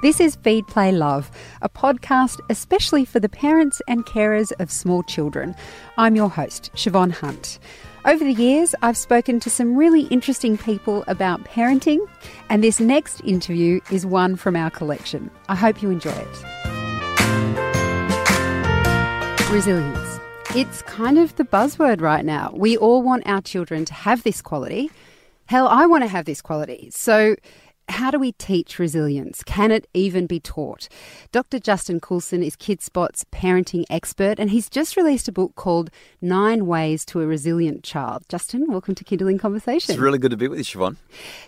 This is Feed Play Love, a podcast especially for the parents and carers of small children. I'm your host, Siobhan Hunt. Over the years, I've spoken to some really interesting people about parenting, and this next interview is one from our collection. I hope you enjoy it. Resilience. It's kind of the buzzword right now. We all want our children to have this quality. Hell, I want to have this quality. So, how do we teach resilience? Can it even be taught? Dr. Justin Coulson is KidSpot's parenting expert, and he's just released a book called Nine Ways to a Resilient Child. Justin, welcome to Kindling Conversation. It's really good to be with you, Siobhan.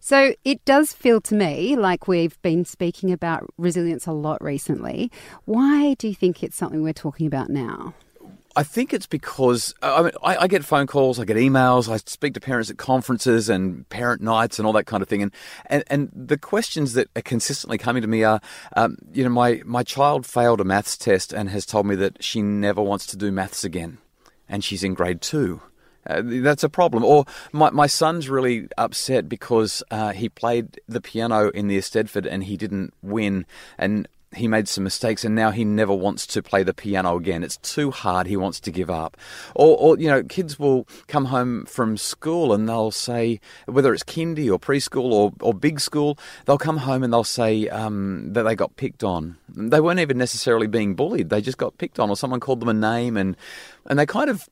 So it does feel to me like we've been speaking about resilience a lot recently. Why do you think it's something we're talking about now? I think it's because I, mean, I, I, get phone calls, I get emails, I speak to parents at conferences and parent nights and all that kind of thing, and and, and the questions that are consistently coming to me are, um, you know, my my child failed a maths test and has told me that she never wants to do maths again, and she's in grade two. Uh, that's a problem. Or my, my son's really upset because uh, he played the piano in the Eisteddfod and he didn't win. And he made some mistakes and now he never wants to play the piano again. It's too hard. He wants to give up. Or, or, you know, kids will come home from school and they'll say, whether it's kindy or preschool or, or big school, they'll come home and they'll say um, that they got picked on. They weren't even necessarily being bullied. They just got picked on or someone called them a name and, and they kind of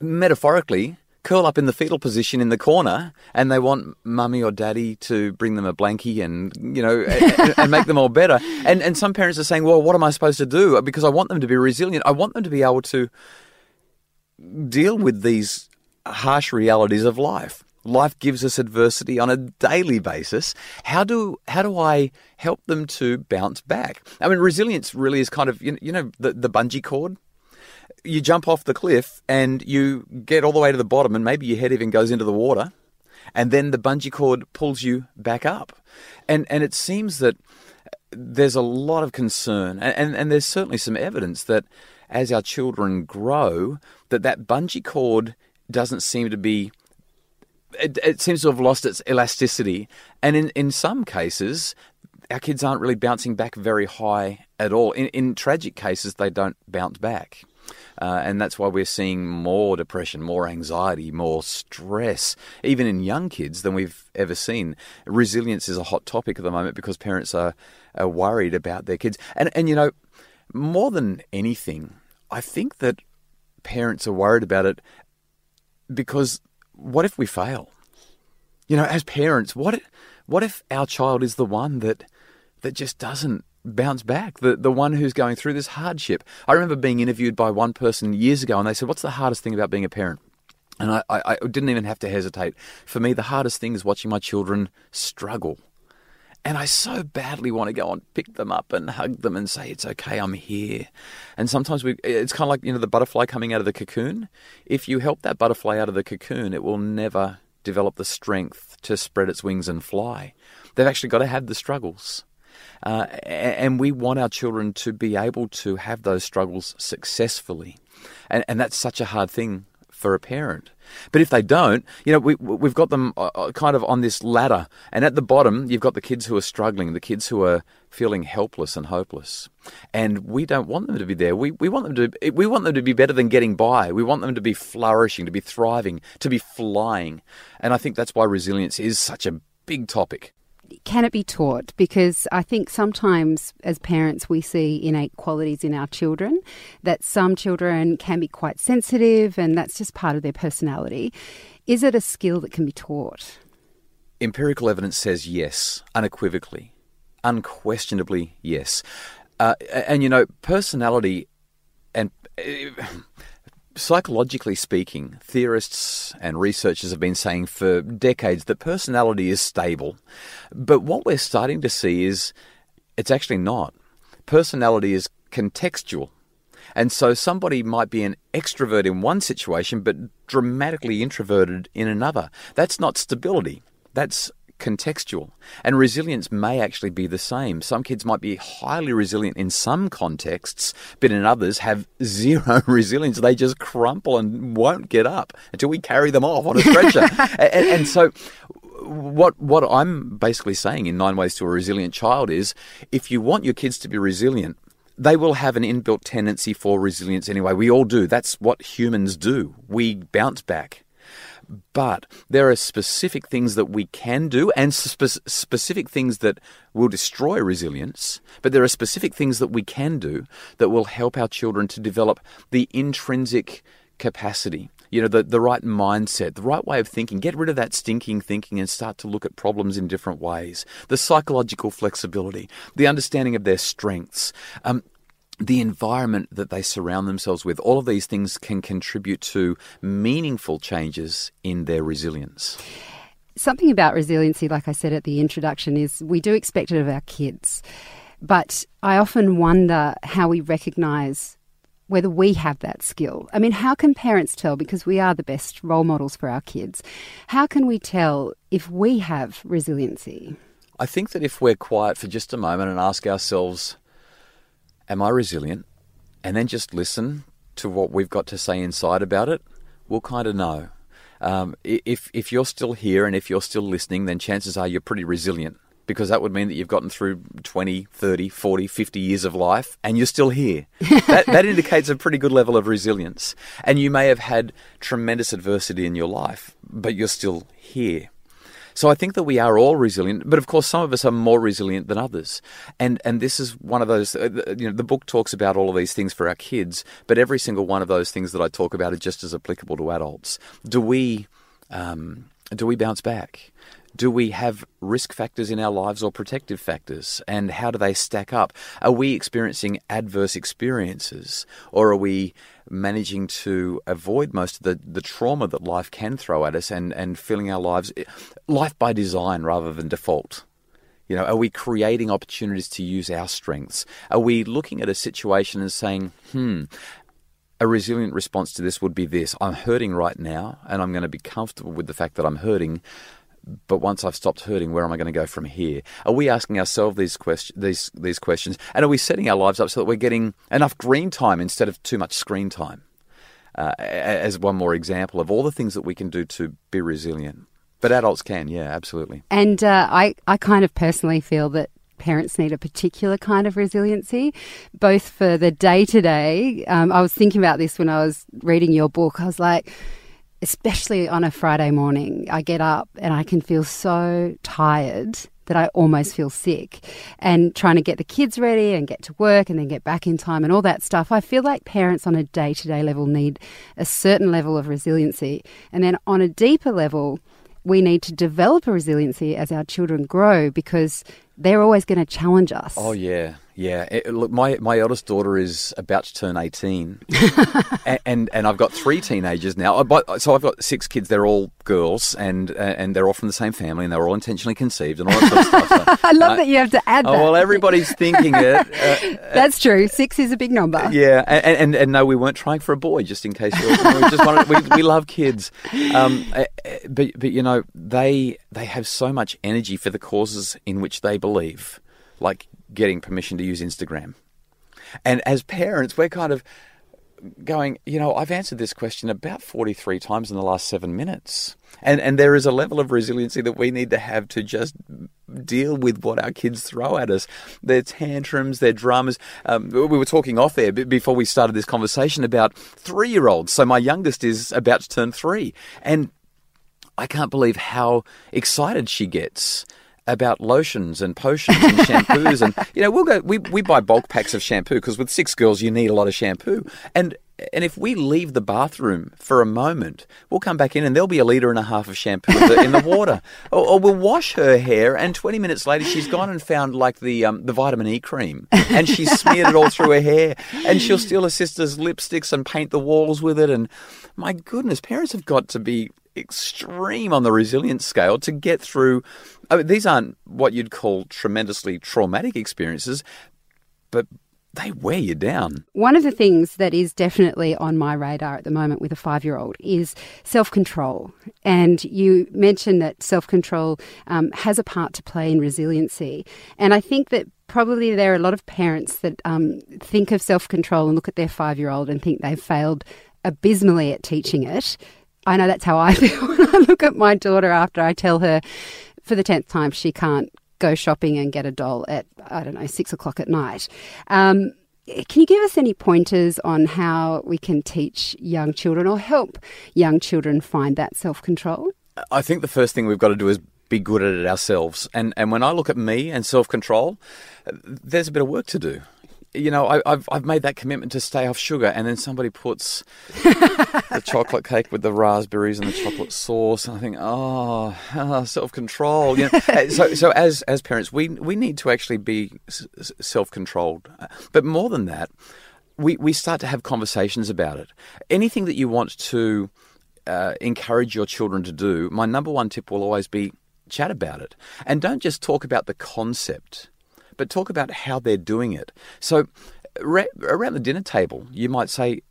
metaphorically curl up in the fetal position in the corner and they want mummy or daddy to bring them a blankie and you know and, and, make them all better. And and some parents are saying well what am i supposed to do? Because i want them to be resilient. I want them to be able to deal with these harsh realities of life. Life gives us adversity on a daily basis. How do how do i help them to bounce back? I mean resilience really is kind of you know the, the bungee cord you jump off the cliff and you get all the way to the bottom, and maybe your head even goes into the water, and then the bungee cord pulls you back up. And and it seems that there's a lot of concern, and, and, there's certainly some evidence that as our children grow, that that bungee cord doesn't seem to be it, it, seems to have lost its elasticity. And in, in some cases, our kids aren't really bouncing back very high at all. In, in tragic cases, they don't bounce back. Uh, and that's why we're seeing more depression, more anxiety, more stress, even in young kids than we've ever seen. Resilience is a hot topic at the moment because parents are, are worried about their kids. And, and, you know, more than anything, I think that parents are worried about it because what if we fail? You know, as parents, what if, what if our child is the one that that just doesn't bounce back, the, the one who's going through this hardship. I remember being interviewed by one person years ago, and they said, What's the hardest thing about being a parent? And I, I, I didn't even have to hesitate. For me, the hardest thing is watching my children struggle. And I so badly want to go and pick them up and hug them and say, It's okay, I'm here. And sometimes we, it's kind of like, you know, the butterfly coming out of the cocoon. If you help that butterfly out of the cocoon, it will never develop the strength to spread its wings and fly. They've actually got to have the struggles. Uh, and we want our children to be able to have those struggles successfully. And, and that's such a hard thing for a parent. But if they don't, you know, we, we've got them uh, uh, kind of on this ladder. And at the bottom, you've got the kids who are struggling, the kids who are feeling helpless and hopeless. And we don't want them to be there. We, we, want them to, we want them to be better than getting by. We want them to be flourishing, to be thriving, to be flying. And I think that's why resilience is such a big topic can it be taught? Because I think sometimes as parents we see innate qualities in our children that some children can be quite sensitive and that's just part of their personality. Is it a skill that can be taught? Empirical evidence says yes, unequivocally, unquestionably yes. Uh, and you know, personality and. Uh, psychologically speaking, theorists and researchers have been saying for decades that personality is stable. But what we're starting to see is it's actually not. Personality is contextual. And so somebody might be an extrovert in one situation, but dramatically introverted in another. That's not stability. That's contextual. And resilience may actually be the same. Some kids might be highly resilient in some contexts, but in others have zero resilience. They just crumple and won't get up until we carry them off on a stretcher. and, and, so what what I'm basically saying in Nine Ways to a Resilient Child is if you want your kids to be resilient, they will have an inbuilt tendency for resilience anyway. We all do. That's what humans do. We bounce back. But there are specific things that we can do and spe- specific things that will destroy resilience. But there are specific things that we can do that will help our children to develop the intrinsic capacity you know, the, the right mindset, the right way of thinking. Get rid of that stinking thinking and start to look at problems in different ways. The psychological flexibility, the understanding of their strengths. Um, the environment that they surround themselves with, all of these things can contribute to meaningful changes in their resilience. Something about resiliency, like I said at the introduction, is we do expect it of our kids. But I often wonder how we recognise whether we have that skill. I mean, how can parents tell, because we are the best role models for our kids, how can we tell if we have resiliency? I think that if we're quiet for just a moment and ask ourselves, Am I resilient? and then just listen to what we've got to say inside about it, we'll kind of know. Um, if if you're still here and if you're still listening, then chances are you're pretty resilient because that would mean that you've gotten through 20, 30, 40, 50 years of life and you're still here. that, that indicates a pretty good level of resilience. And you may have had tremendous adversity in your life, but you're still here. So I think that we are all resilient, but of course some of us are more resilient than others. And and this is one of those uh, you know the book talks about all of these things for our kids, but every single one of those things that I talk about are just as applicable to adults. Do we um, do we bounce back? Do we have risk factors in our lives or protective factors? And how do they stack up? Are we experiencing adverse experiences or are we managing to avoid most of the, the trauma that life can throw at us and, and filling our lives life by design rather than default? You know, are we creating opportunities to use our strengths? Are we looking at a situation and saying, hmm, a resilient response to this would be this I'm hurting right now, and I'm going to be comfortable with the fact that I'm hurting but once I've stopped hurting, where am I going to go from here? Are we asking ourselves these questions, these these questions, and are we setting our lives up so that we're getting enough green time instead of too much screen time? Uh, as one more example of all the things that we can do to be resilient. But adults can, yeah, absolutely. And uh, I, I kind of personally feel that parents need a particular kind of resiliency, both for the day to day. I was thinking about this when I was reading your book. I was like, especially on a Friday morning, I get up and I can feel so tired that I almost feel sick. And trying to get the kids ready and get to work and then get back in time and all that stuff, I feel like parents on a day to day level need a certain level of resiliency. And then on a deeper level, we need to develop a resiliency as our children grow because they're always going to challenge us. Oh, yeah. Yeah, it, look, my my eldest daughter is about to turn eighteen, and, and, and I've got three teenagers now. So I've got six kids. They're all girls, and and they're all from the same family, and they're all intentionally conceived, and all that sort of stuff. So, I love uh, that you have to add. Oh that. well, everybody's thinking it. Uh, That's true. Six is a big number. Yeah, and, and, and no, we weren't trying for a boy, just in case. We, we just wanted. We, we love kids, um, but but you know they they have so much energy for the causes in which they believe, like getting permission to use Instagram. And as parents, we're kind of going, you know, I've answered this question about 43 times in the last seven minutes. And, and there is a level of resiliency that we need to have to just deal with what our kids throw at us. Their tantrums, their dramas. Um, we were talking off air before we started this conversation about three year olds. So my youngest is about to turn three. And I can't believe how excited she gets about lotions and potions and shampoos and you know we'll go we, we buy bulk packs of shampoo because with six girls you need a lot of shampoo and and if we leave the bathroom for a moment, we'll come back in and there'll be a litre and a half of shampoo in the, water. Or, or, we'll wash her hair, and 20 minutes later, she's gone and found like the um, the vitamin E cream, and she's smeared it all through her hair. And she'll steal her sister's lipsticks and paint the walls with it. And my goodness, parents have got to be extreme on the resilience scale to get through. I mean, these aren't what you'd call tremendously traumatic experiences, but they wear you down. One of the things that is definitely on my radar at the moment with a five year old is self control. And you mentioned that self control um, has a part to play in resiliency. And I think that probably there are a lot of parents that um, think of self control and look at their five year old and think they've failed abysmally at teaching it I know that's how I feel when I look at my daughter after I tell her for the 10th time she can't go shopping and get a doll at, I don't know, six o'clock at night. Um, can you give us any pointers on how we can teach young children or help young children find that self control? I think the first thing we've got to do is be good at it ourselves. And and when I look at me and self control, there's a bit of work to do you know, I, have I've made that commitment to stay off sugar, and then somebody puts the chocolate cake with the raspberries and the chocolate sauce, and I think, oh, oh self control. You know? Uh, so, so as as parents, we we need to actually be self controlled, but more than that, we we start to have conversations about it. Anything that you want to uh, encourage your children to do, my number one tip will always be chat about it, and don't just talk about the concept but talk about how they're doing it. So around the dinner table, you might say,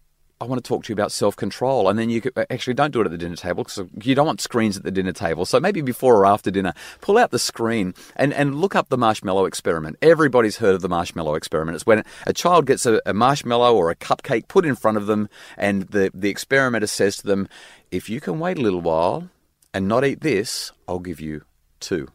I want to talk to you about self control. And then you could, actually don't do it at the dinner table because you don't want screens at the dinner table. So maybe before or after dinner, pull out the screen and, and look up the marshmallow experiment. Everybody's heard of the marshmallow experiment. It's when a child gets a, a marshmallow or a cupcake put in front of them, and the, the experimenter says to them, If you can wait a little while and not eat this, I'll give you two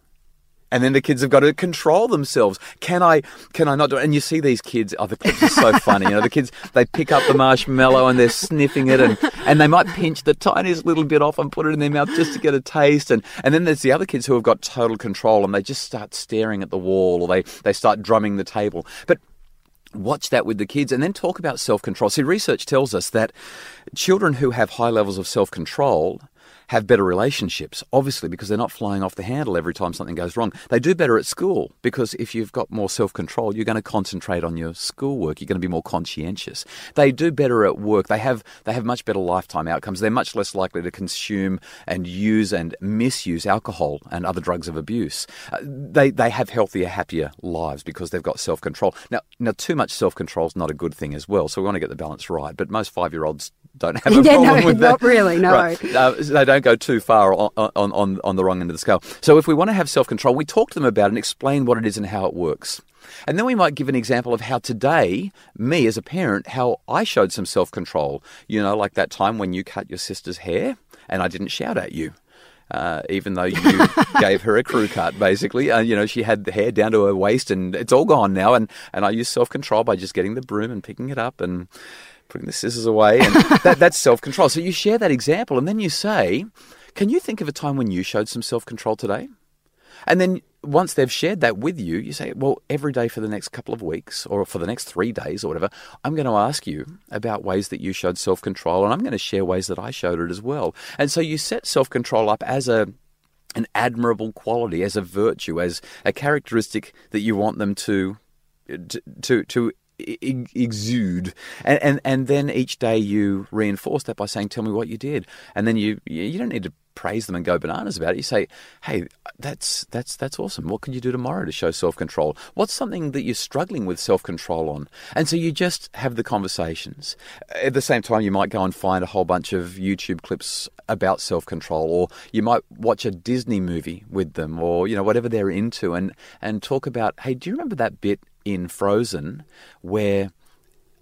and then the kids have got to control themselves. Can I? Can I not do it? And you see these kids. Oh, the clips are so funny. You know, the kids they pick up the marshmallow and they're sniffing it, and, and they might pinch the tiniest little bit off and put it in their mouth just to get a taste. And and then there's the other kids who have got total control and they just start staring at the wall or they they start drumming the table. But watch that with the kids and then talk about self control. See, research tells us that children who have high levels of self control have better relationships, obviously, because they're not flying off the handle every time something goes wrong. They do better at school because if you've got more self control, you're going to concentrate on your schoolwork. You're going to be more conscientious. They do better at work. They have they have much better lifetime outcomes. They're much less likely to consume and use and misuse alcohol and other drugs of abuse. Uh, they they have healthier, happier lives because they've got self control. Now now too much self control is not a good thing as well. So we want to get the balance right. But most five year olds don't have a yeah, problem no, with that. Not really, no. Right. Uh, they don't go too far on, on, on, on the wrong end of the scale. So if we want to have self control, we talk to them about it and explain what it is and how it works. And then we might give an example of how today, me as a parent, how I showed some self control. You know, like that time when you cut your sister's hair and I didn't shout at you. Uh, even though you gave her a crew cut, basically. Uh, you know, she had the hair down to her waist and it's all gone now. And, and I used self control by just getting the broom and picking it up and putting the scissors away. And that, that's self control. So you share that example and then you say, Can you think of a time when you showed some self control today? And then once they've shared that with you, you say, Well, every day for the next couple of weeks or for the next three days or whatever, I'm going to ask you about ways that you showed self control and I'm going to share ways that I showed it as well. And so you set self control up as a an admirable quality, as a virtue, as a characteristic that you want them to to to exude. And, and and then each day you reinforce that by saying tell me what you did. And then you you don't need to praise them and go bananas about it you say hey that's that's that's awesome. What can you do tomorrow to show self-control? What's something that you're struggling with self-control on? And so you just have the conversations. At the same time you might go and find a whole bunch of youtube clips about self-control or you might watch a disney movie with them or you know whatever they're into and and talk about hey do you remember that bit in Frozen where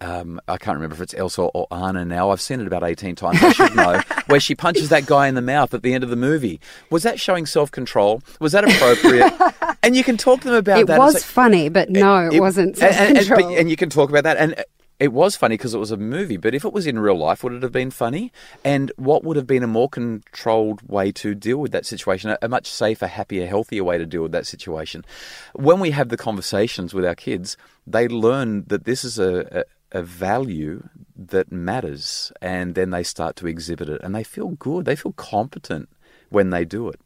um, I can't remember if it's Elsa or Anna now. I've seen it about 18 times. I should know. where she punches that guy in the mouth at the end of the movie. Was that showing self control? Was that appropriate? and you can talk to them about it that. It was funny, but no, it, it wasn't self control. And, and, and, you can talk about that. And it was funny because it was a movie, but if it was in real life, would it have been funny? And what would have been a more controlled way to deal with that situation? A, much safer, happier, healthier way to deal with that situation. When we have the conversations with our kids, they learn that this is a, a, a value that matters, and then they start to exhibit it, and they feel good. They feel competent when they do it.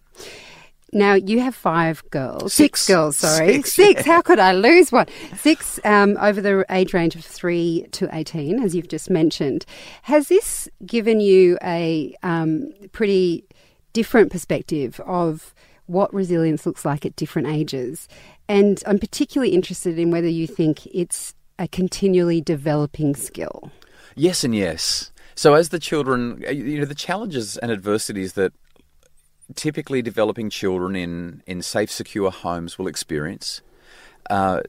Now you have five girls, six, six girls. Sorry, six. six. How could I lose one? Six um, over the age range of three to eighteen, as you've just mentioned. Has this given you a um, pretty different perspective of what resilience looks like at different ages? And I'm particularly interested in whether you think it's a continually developing skill. Yes, and yes. So as the children, you know, the challenges and adversities that typically developing children in, in safe, secure homes will experience uh,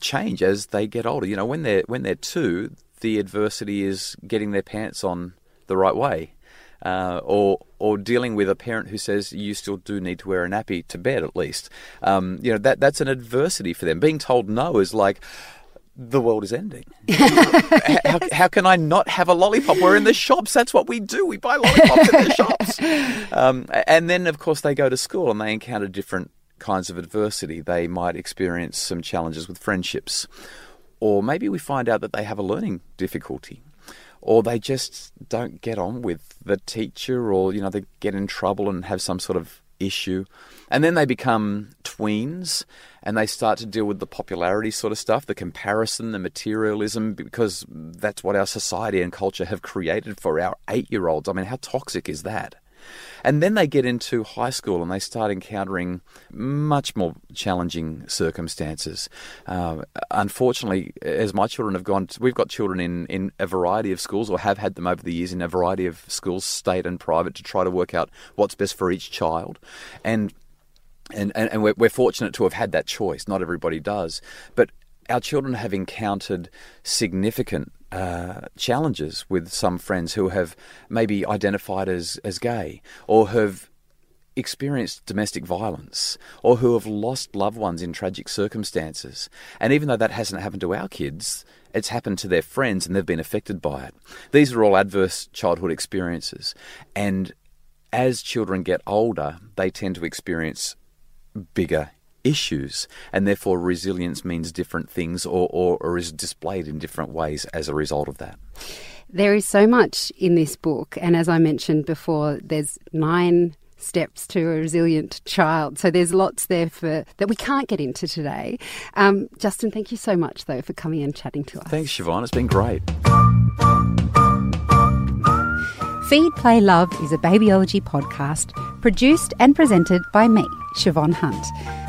change as they get older. You know, when they're when they're two, the adversity is getting their pants on the right way. uh, or or dealing with a parent who says you still do need to wear a nappy to bed at least. Um, you know that that's an adversity for them. Being told no is like the world is ending. how, how, can I not have a lollipop? We're in the shops. That's what we do. We buy lollipops in the shops. Um, and then, of course, they go to school and they encounter different kinds of adversity. They might experience some challenges with friendships. Or maybe we find out that they have a learning difficulty. Or they just don't get on with the teacher, or, you know, they get in trouble and have some sort of issue. And then they become tweens and they start to deal with the popularity sort of stuff, the comparison, the materialism, because that's what our society and culture have created for our eight year olds. I mean, how toxic is that? And then they get into high school and they start encountering much more challenging circumstances. Uh, unfortunately, as my children have gone, we've got children in, in a variety of schools or have had them over the years in a variety of schools, state and private, to try to work out what's best for each child. And and, and, and we're, we're fortunate to have had that choice. Not everybody does. But our children have encountered significant uh, challenges with some friends who have maybe identified as, as gay or have experienced domestic violence or who have lost loved ones in tragic circumstances. And even though that hasn't happened to our kids, it's happened to their friends and they've been affected by it. These are all adverse childhood experiences. And as children get older, they tend to experience bigger issues, and therefore resilience means different things or, or, or, is displayed in different ways as a result of that. There is so much in this book, and as I mentioned before, there's nine steps to a resilient child. So there's lots there for that we can't get into today. Um, Justin, thank you so much though for coming and chatting to us. Thanks, Siobhan. It's been great. Feed, Play, Love is a babyology podcast produced and presented by me, Siobhan Hunt.